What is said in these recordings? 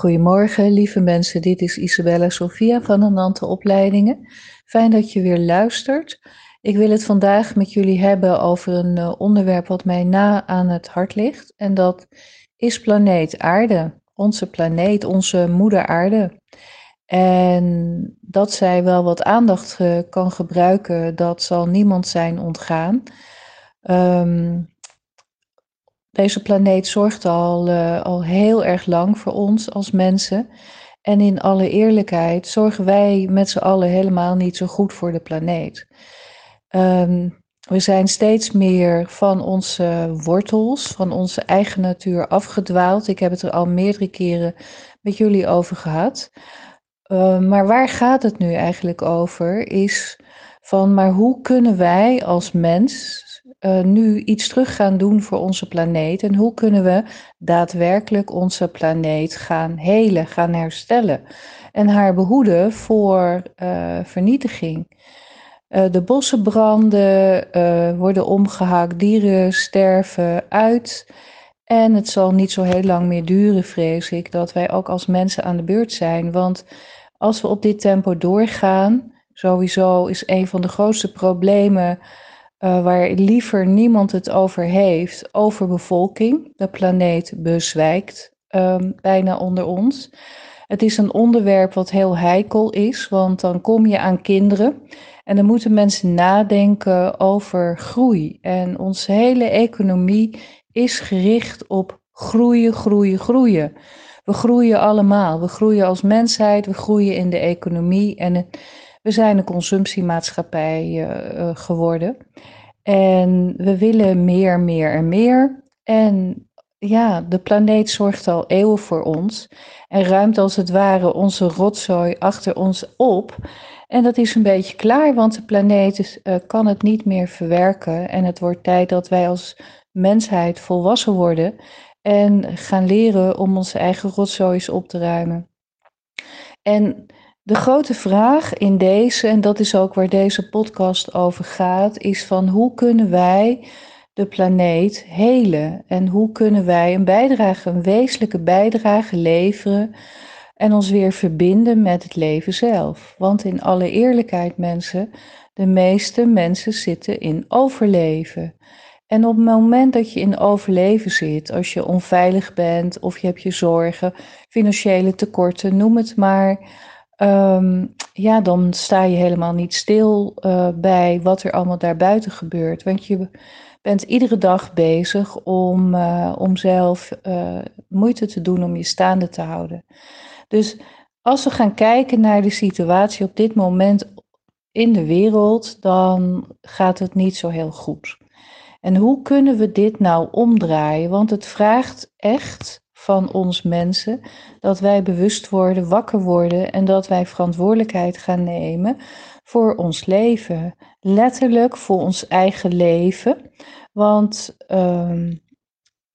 Goedemorgen, lieve mensen. Dit is Isabella Sofia van Anante Opleidingen. Fijn dat je weer luistert. Ik wil het vandaag met jullie hebben over een eh, onderwerp wat mij na aan het hart ligt. En dat is planeet Aarde. Onze planeet, onze moeder Aarde. En dat zij wel wat aandacht kan gebruiken, dat zal niemand zijn ontgaan. Um, deze planeet zorgt al, uh, al heel erg lang voor ons als mensen. En in alle eerlijkheid zorgen wij met z'n allen helemaal niet zo goed voor de planeet. Um, we zijn steeds meer van onze wortels, van onze eigen natuur afgedwaald. Ik heb het er al meerdere keren met jullie over gehad. Uh, maar waar gaat het nu eigenlijk over? Is van, maar hoe kunnen wij als mens uh, nu iets terug gaan doen voor onze planeet? En hoe kunnen we daadwerkelijk onze planeet gaan helen, gaan herstellen en haar behoeden voor uh, vernietiging? Uh, de bossen branden, worden omgehakt, dieren sterven uit. En het zal niet zo heel lang meer duren, vrees ik, dat wij ook als mensen aan de beurt zijn. Want als we op dit tempo doorgaan, sowieso is een van de grootste problemen uh, waar liever niemand het over heeft, over bevolking. De planeet bezwijkt um, bijna onder ons. Het is een onderwerp wat heel heikel is, want dan kom je aan kinderen en dan moeten mensen nadenken over groei. En onze hele economie is gericht op groeien, groeien, groeien. We groeien allemaal. We groeien als mensheid, we groeien in de economie en we zijn een consumptiemaatschappij uh, geworden. En we willen meer, meer en meer. En ja, de planeet zorgt al eeuwen voor ons en ruimt als het ware onze rotzooi achter ons op. En dat is een beetje klaar, want de planeet uh, kan het niet meer verwerken. En het wordt tijd dat wij als mensheid volwassen worden en gaan leren om onze eigen rotzoois op te ruimen. En de grote vraag in deze, en dat is ook waar deze podcast over gaat, is van hoe kunnen wij de planeet helen en hoe kunnen wij een bijdrage, een wezenlijke bijdrage leveren en ons weer verbinden met het leven zelf. Want in alle eerlijkheid mensen, de meeste mensen zitten in overleven. En op het moment dat je in overleven zit, als je onveilig bent of je hebt je zorgen, financiële tekorten, noem het maar, um, ja, dan sta je helemaal niet stil uh, bij wat er allemaal daarbuiten gebeurt. Want je bent iedere dag bezig om, uh, om zelf uh, moeite te doen om je staande te houden. Dus als we gaan kijken naar de situatie op dit moment in de wereld, dan gaat het niet zo heel goed. En hoe kunnen we dit nou omdraaien? Want het vraagt echt van ons mensen dat wij bewust worden, wakker worden en dat wij verantwoordelijkheid gaan nemen voor ons leven. Letterlijk voor ons eigen leven. Want um,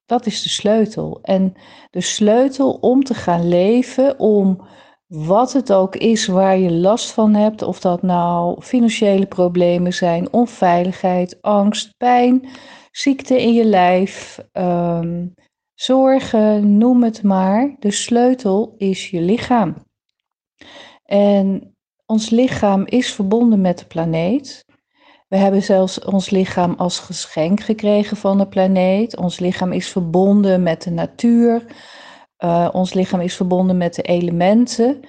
dat is de sleutel. En de sleutel om te gaan leven, om wat het ook is waar je last van hebt, of dat nou financiële problemen zijn, onveiligheid, angst, pijn, ziekte in je lijf, um, zorgen, noem het maar. De sleutel is je lichaam. En ons lichaam is verbonden met de planeet. We hebben zelfs ons lichaam als geschenk gekregen van de planeet. Ons lichaam is verbonden met de natuur. Uh, ons lichaam is verbonden met de elementen.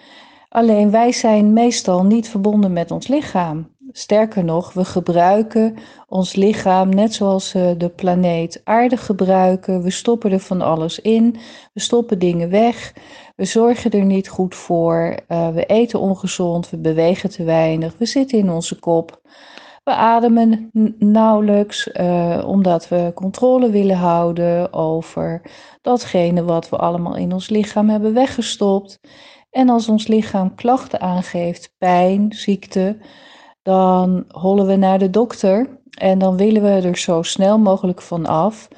Alleen wij zijn meestal niet verbonden met ons lichaam. Sterker nog, we gebruiken ons lichaam net zoals we de planeet aarde gebruiken. We stoppen er van alles in, we stoppen dingen weg, we zorgen er niet goed voor, uh, we eten ongezond, we bewegen te weinig, we zitten in onze kop. We ademen nauwelijks uh, omdat we controle willen houden over datgene wat we allemaal in ons lichaam hebben weggestopt. En als ons lichaam klachten aangeeft, pijn, ziekte, dan hollen we naar de dokter en dan willen we er zo snel mogelijk van af,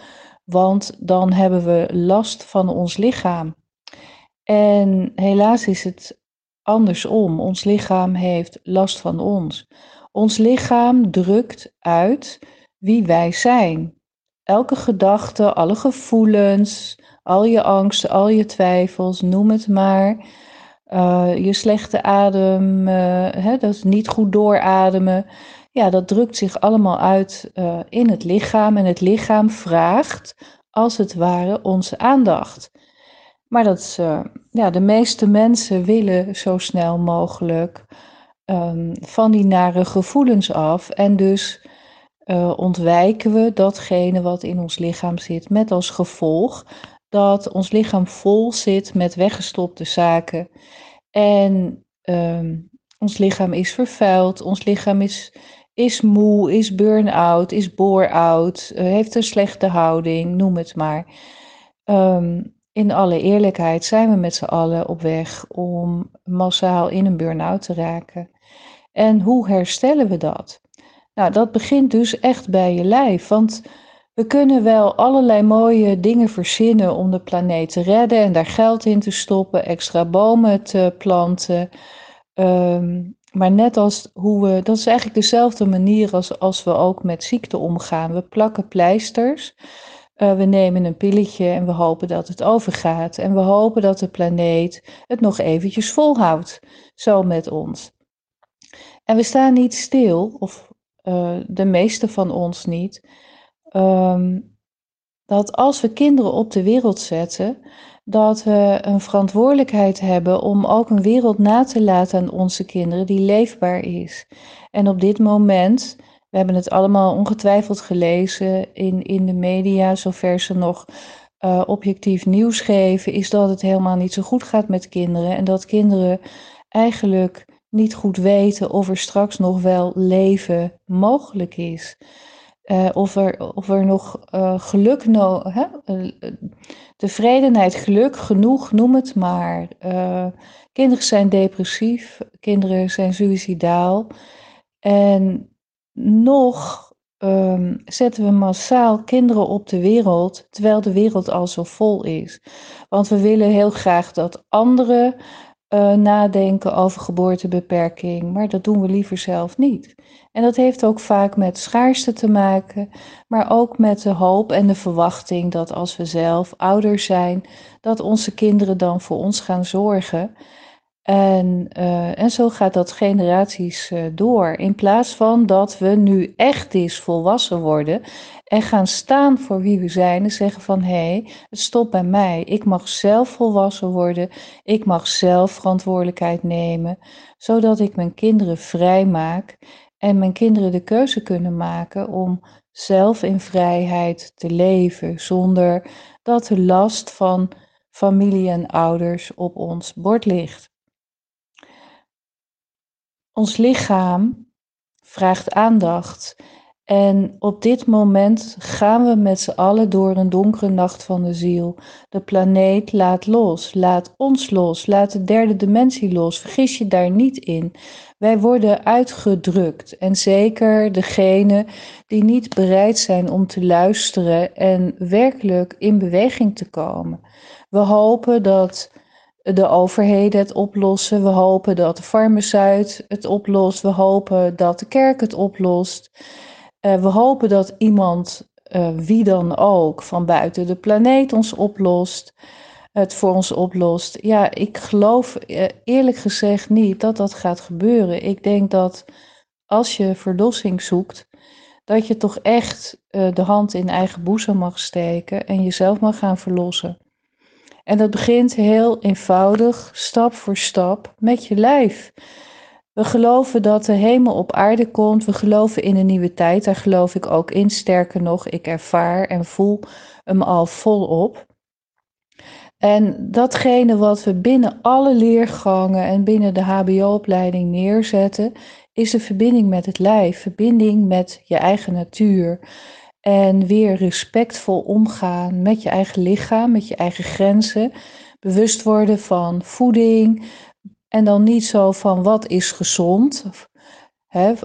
want dan hebben we last van ons lichaam. En helaas is het andersom. Ons lichaam heeft last van ons. Ons lichaam drukt uit wie wij zijn. Elke gedachte, alle gevoelens, Al je angsten, al je twijfels, noem het maar. Uh, je slechte adem, uh, hè, dat niet goed doorademen. Ja, dat drukt zich allemaal uit uh, in het lichaam. En het lichaam vraagt, als het ware, onze aandacht. Maar dat ja, de meeste mensen willen zo snel mogelijk um, van die nare gevoelens af. En dus ontwijken we datgene wat in ons lichaam zit. Met als gevolg dat ons lichaam vol zit met weggestopte zaken. En um, ons lichaam is vervuild, ons lichaam is, is moe, is burn-out, is bore-out, uh, heeft een slechte houding, noem het maar. Um, in alle eerlijkheid zijn we met z'n allen op weg om massaal in een burn-out te raken. En hoe herstellen we dat? Nou, dat begint dus echt bij je lijf. Want we kunnen wel allerlei mooie dingen verzinnen om de planeet te redden en daar geld in te stoppen, extra bomen te planten. Um, maar net als hoe we, dat is eigenlijk dezelfde manier als, als we ook met ziekte omgaan. We plakken pleisters, uh, we nemen een pilletje en we hopen dat het overgaat. En we hopen dat de planeet het nog eventjes volhoudt, zo met ons. En we staan niet stil, of uh, de meeste van ons niet um, dat als we kinderen op de wereld zetten, dat we een verantwoordelijkheid hebben om ook een wereld na te laten aan onze kinderen die leefbaar is. En op dit moment, we hebben het allemaal ongetwijfeld gelezen in, in de media, zover ze nog uh, objectief nieuws geven, is dat het helemaal niet zo goed gaat met kinderen. En dat kinderen eigenlijk niet goed weten of er straks nog wel leven mogelijk is. Uh, of, er, of er nog uh, geluk, no hè? Uh, tevredenheid, geluk, genoeg, noem het maar. kinderen zijn depressief, kinderen zijn suicidaal. En nog um, zetten we massaal kinderen op de wereld, terwijl de wereld al zo vol is. Want we willen heel graag dat anderen uh, nadenken over geboortebeperking, maar dat doen we liever zelf niet. En dat heeft ook vaak met schaarste te maken, maar ook met de hoop en de verwachting dat als we zelf ouder zijn, dat onze kinderen dan voor ons gaan zorgen. En, uh, en zo gaat dat generaties uh, door. In plaats van dat we nu echt eens volwassen worden en gaan staan voor wie we zijn en zeggen van hé, hey, het stopt bij mij. Ik mag zelf volwassen worden. Ik mag zelf verantwoordelijkheid nemen, zodat ik mijn kinderen vrij maak en mijn kinderen de keuze kunnen maken om zelf in vrijheid te leven zonder dat de last van familie en ouders op ons bord ligt. Ons lichaam vraagt aandacht. En op dit moment gaan we met z'n allen door een donkere nacht van de ziel. De planeet laat los, laat ons los, laat de derde dimensie los. Vergis je daar niet in. Wij worden uitgedrukt. En zeker degenen die niet bereid zijn om te luisteren en werkelijk in beweging te komen. We hopen dat de overheden het oplossen. We hopen dat de farmaceut het oplost. We hopen dat de kerk het oplost. Uh, we hopen dat iemand, uh, wie dan ook, van buiten de planeet ons oplost. Het voor ons oplost. Ja, ik geloof uh, eerlijk gezegd niet dat dat gaat gebeuren. Ik denk dat als je verlossing zoekt, dat je toch echt de hand in eigen boezem mag steken en jezelf mag gaan verlossen. En dat begint heel eenvoudig, stap voor stap, met je lijf. We geloven dat de hemel op aarde komt. We geloven in een nieuwe tijd. Daar geloof ik ook in. Sterker nog, ik ervaar en voel hem al volop. En datgene wat we binnen alle leergangen en binnen de HBO-opleiding neerzetten, is de verbinding met het lijf, verbinding met je eigen natuur. En weer respectvol omgaan met je eigen lichaam, met je eigen grenzen. Bewust worden van voeding. En dan niet zo van wat is gezond.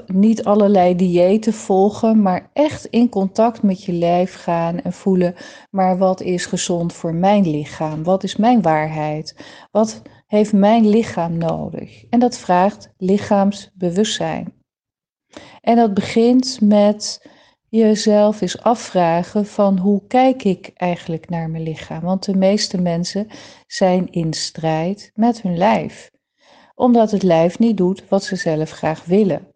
Niet allerlei diëten volgen, maar echt in contact met je lijf gaan en voelen. Maar wat is gezond voor mijn lichaam? Wat is mijn waarheid? Wat heeft mijn lichaam nodig? En dat vraagt lichaamsbewustzijn. En dat begint met jezelf eens afvragen van hoe kijk ik eigenlijk naar mijn lichaam? Want de meeste mensen zijn in strijd met hun lijf, omdat het lijf niet doet wat ze zelf graag willen.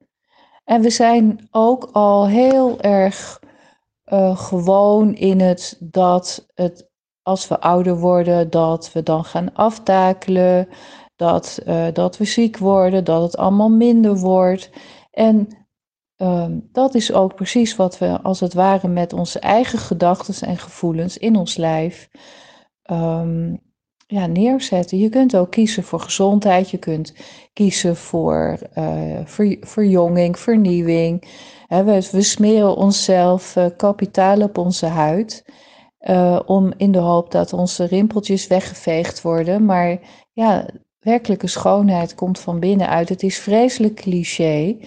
En we zijn ook al heel erg uh, gewoon in het dat het als we ouder worden, dat we dan gaan aftakelen, dat, uh, dat we ziek worden, dat het allemaal minder wordt. En um, dat is ook precies wat we als het ware met onze eigen gedachten en gevoelens in ons lijf um, ja, neerzetten. Je kunt ook kiezen voor gezondheid, je kunt kiezen voor ver, verjonging, vernieuwing. We, we, smeren onszelf uh, kapitaal op onze huid. Uh, om in de hoop dat onze rimpeltjes weggeveegd worden. Maar ja, werkelijke schoonheid komt van binnenuit. Het is vreselijk cliché.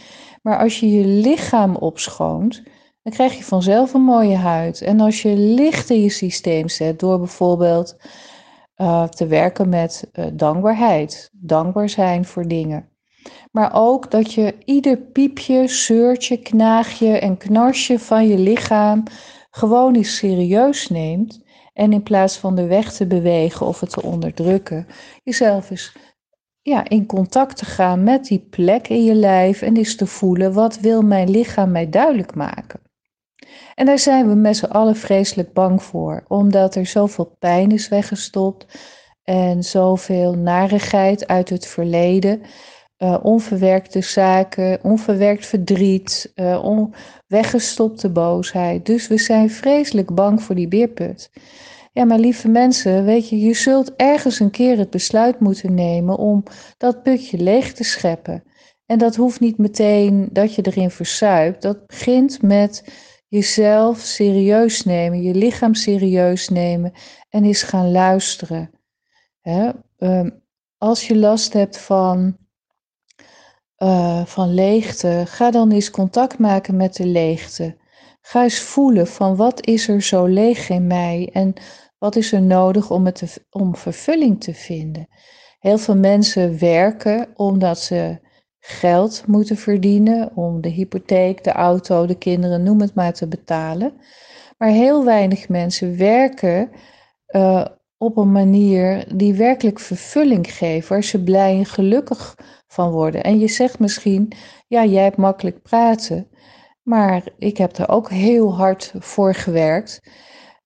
Maar als je je lichaam opschoont, dan krijg je vanzelf een mooie huid. En als je licht in je systeem zet door bijvoorbeeld uh, te werken met uh, dankbaarheid, dankbaar zijn voor dingen. Maar ook dat je ieder piepje, zeurtje, knaagje en knarsje van je lichaam gewoon eens serieus neemt. En in plaats van de weg te bewegen of het te onderdrukken, jezelf eens ja, in contact te gaan met die plek in je lijf en eens te voelen wat wil mijn lichaam mij duidelijk maken. En daar zijn we met z'n allen vreselijk bang voor, omdat er zoveel pijn is weggestopt en zoveel narigheid uit het verleden, uh, onverwerkte zaken, onverwerkt verdriet, on weggestopte boosheid. Dus we zijn vreselijk bang voor die beerput. Ja, maar lieve mensen, weet je, je zult ergens een keer het besluit moeten nemen om dat putje leeg te scheppen. En dat hoeft niet meteen dat je erin verzuipt. Dat begint met jezelf serieus nemen, je lichaam serieus nemen en eens gaan luisteren. Hè? Um, als je last hebt van, uh, van leegte, ga dan eens contact maken met de leegte. Ga eens voelen van wat is er zo leeg in mij en wat is er nodig om, het om vervulling te vinden. Heel veel mensen werken omdat ze geld moeten verdienen om de hypotheek, de auto, de kinderen, noem het maar te betalen. Maar heel weinig mensen werken uh, op een manier die werkelijk vervulling geeft, waar ze blij en gelukkig van worden. En je zegt misschien, ja, jij hebt makkelijk praten, maar ik heb er ook heel hard voor gewerkt.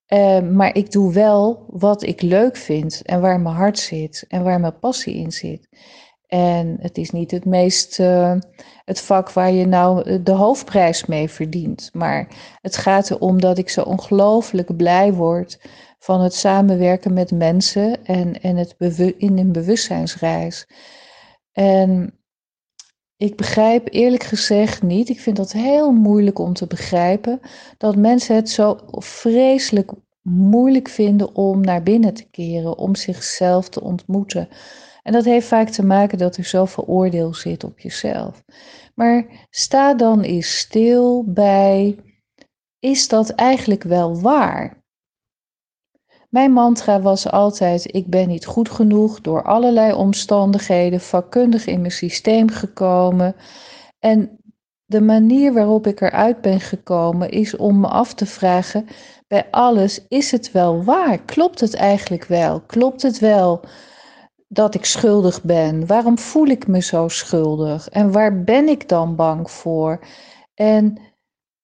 Uh, maar ik doe wel wat ik leuk vind en waar mijn hart zit en waar mijn passie in zit. En het is niet het meest uh, het vak waar je nou de hoofdprijs mee verdient. Maar het gaat erom dat ik zo ongelooflijk blij word van het samenwerken met mensen en, en het in een bewustzijnsreis. En ik begrijp eerlijk gezegd niet, ik vind dat heel moeilijk om te begrijpen, dat mensen het zo vreselijk moeilijk vinden om naar binnen te keren, om zichzelf te ontmoeten. En dat heeft vaak te maken dat er zoveel oordeel zit op jezelf. Maar sta dan eens stil bij, is dat eigenlijk wel waar? Mijn mantra was altijd: ik ben niet goed genoeg door allerlei omstandigheden, vakkundig in mijn systeem gekomen. En de manier waarop ik eruit ben gekomen is om me af te vragen bij alles: is het wel waar? Klopt het eigenlijk wel? Klopt het wel dat ik schuldig ben? Waarom voel ik me zo schuldig? En waar ben ik dan bang voor? En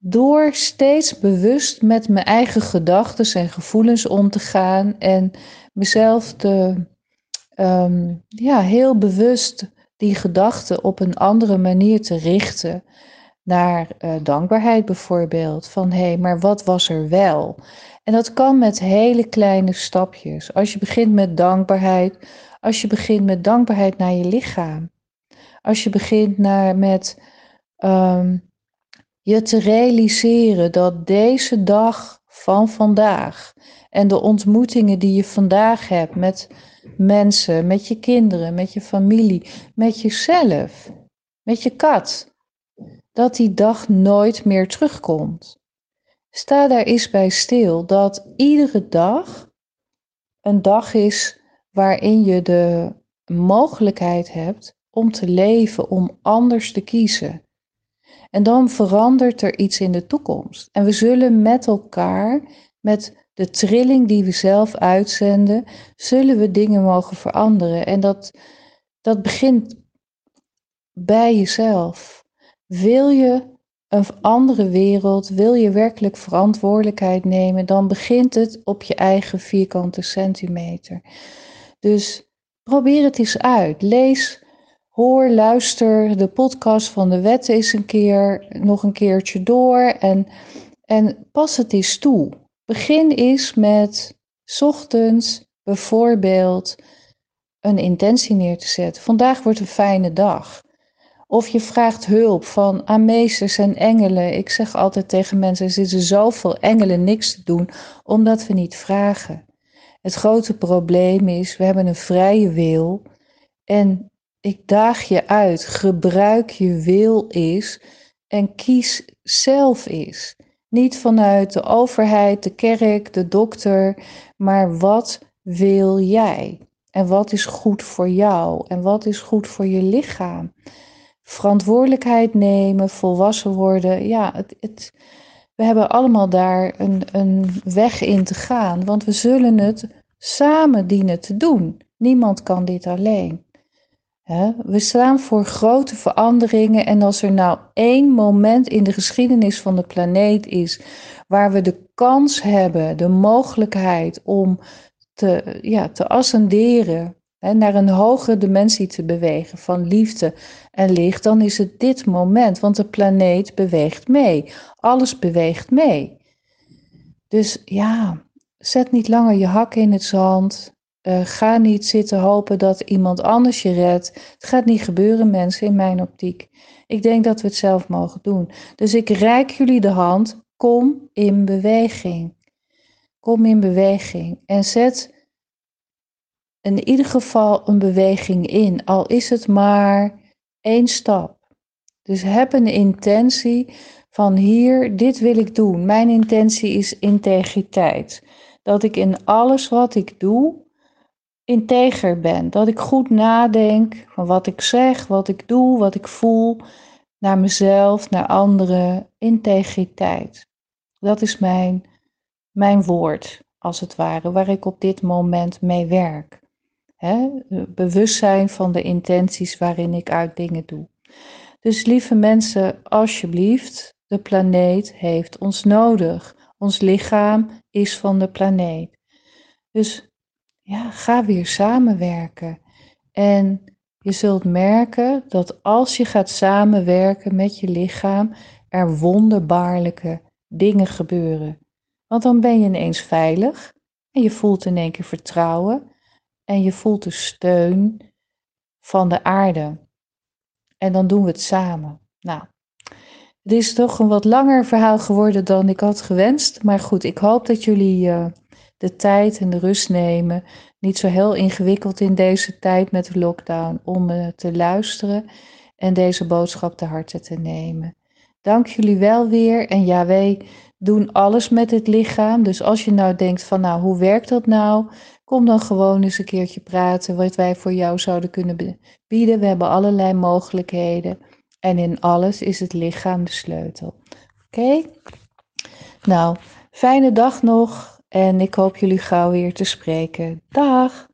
door steeds bewust met mijn eigen gedachten en gevoelens om te gaan en mezelf te, um, ja, heel bewust die gedachten op een andere manier te richten. Naar uh, dankbaarheid bijvoorbeeld. Van hé, hey, maar wat was er wel? En dat kan met hele kleine stapjes. Als je begint met dankbaarheid, als je begint met dankbaarheid naar je lichaam. Als je begint naar, met um, je te realiseren dat deze dag van vandaag en de ontmoetingen die je vandaag hebt met mensen, met je kinderen, met je familie, met jezelf, met je kat, dat die dag nooit meer terugkomt. Sta daar eens bij stil dat iedere dag een dag is waarin je de mogelijkheid hebt om te leven, om anders te kiezen. En dan verandert er iets in de toekomst. En we zullen met elkaar, met de trilling die we zelf uitzenden, zullen we dingen mogen veranderen. En dat, dat begint bij jezelf. Wil je een andere wereld, wil je werkelijk verantwoordelijkheid nemen, dan begint het op je eigen vierkante centimeter. Dus probeer het eens uit. Lees, hoor, luister de podcast van de wet eens een keer, nog een keertje door en, en pas het eens toe. Begin eens met ochtends bijvoorbeeld een intentie neer te zetten. Vandaag wordt een fijne dag. Of je vraagt hulp van aan meesters en engelen. Ik zeg altijd tegen mensen: er zitten zoveel engelen niks te doen, omdat we niet vragen. Het grote probleem is: we hebben een vrije wil. En ik daag je uit: gebruik je wil is en kies zelf is. Niet vanuit de overheid, de kerk, de dokter, maar wat wil jij? En wat is goed voor jou? En wat is goed voor je lichaam? verantwoordelijkheid nemen, volwassen worden. Ja, het, het, we hebben allemaal daar een, een weg in te gaan, want we zullen het samen dienen te doen. Niemand kan dit alleen. We staan voor grote veranderingen en als er nou één moment in de geschiedenis van de planeet is waar we de kans hebben, de mogelijkheid om te, ja, te ascenderen, naar een hogere dimensie te bewegen van liefde en licht, dan is het dit moment, want de planeet beweegt mee. Alles beweegt mee. Dus ja, zet niet langer je hak in het zand. Uh, ga niet zitten hopen dat iemand anders je redt. Het gaat niet gebeuren, mensen, in mijn optiek. Ik denk dat we het zelf mogen doen. Dus ik reik jullie de hand. Kom in beweging. Kom in beweging. En zet in ieder geval een beweging in, al is het maar één stap. Dus heb een intentie van hier, dit wil ik doen. Mijn intentie is integriteit. Dat ik in alles wat ik doe integer ben. Dat ik goed nadenk van wat ik zeg, wat ik doe, wat ik voel, naar mezelf, naar anderen. Integriteit. Dat is mijn, mijn woord, als het ware, waar ik op dit moment mee werk. Hè? Bewustzijn van de intenties waarin ik uit dingen doe. Dus lieve mensen, alsjeblieft, de planeet heeft ons nodig. Ons lichaam is van de planeet. Dus ja, ga weer samenwerken. En je zult merken dat als je gaat samenwerken met je lichaam, er wonderbaarlijke dingen gebeuren. Want dan ben je ineens veilig en je voelt in één keer vertrouwen en je voelt de steun van de aarde. En dan doen we het samen. Nou, het is toch een wat langer verhaal geworden dan ik had gewenst. Maar goed, ik hoop dat jullie uh, de tijd en de rust nemen. Niet zo heel ingewikkeld in deze tijd met de lockdown om uh, te luisteren en deze boodschap te harte te nemen. Dank jullie wel weer. En ja, wij doen alles met het lichaam. Dus als je nou denkt van nou, hoe werkt dat nou? Kom dan gewoon eens een keertje praten wat wij voor jou zouden kunnen bieden. We hebben allerlei mogelijkheden. En in alles is het lichaam de sleutel. Oké? Nou, fijne dag nog. En ik hoop jullie gauw weer te spreken. Dag!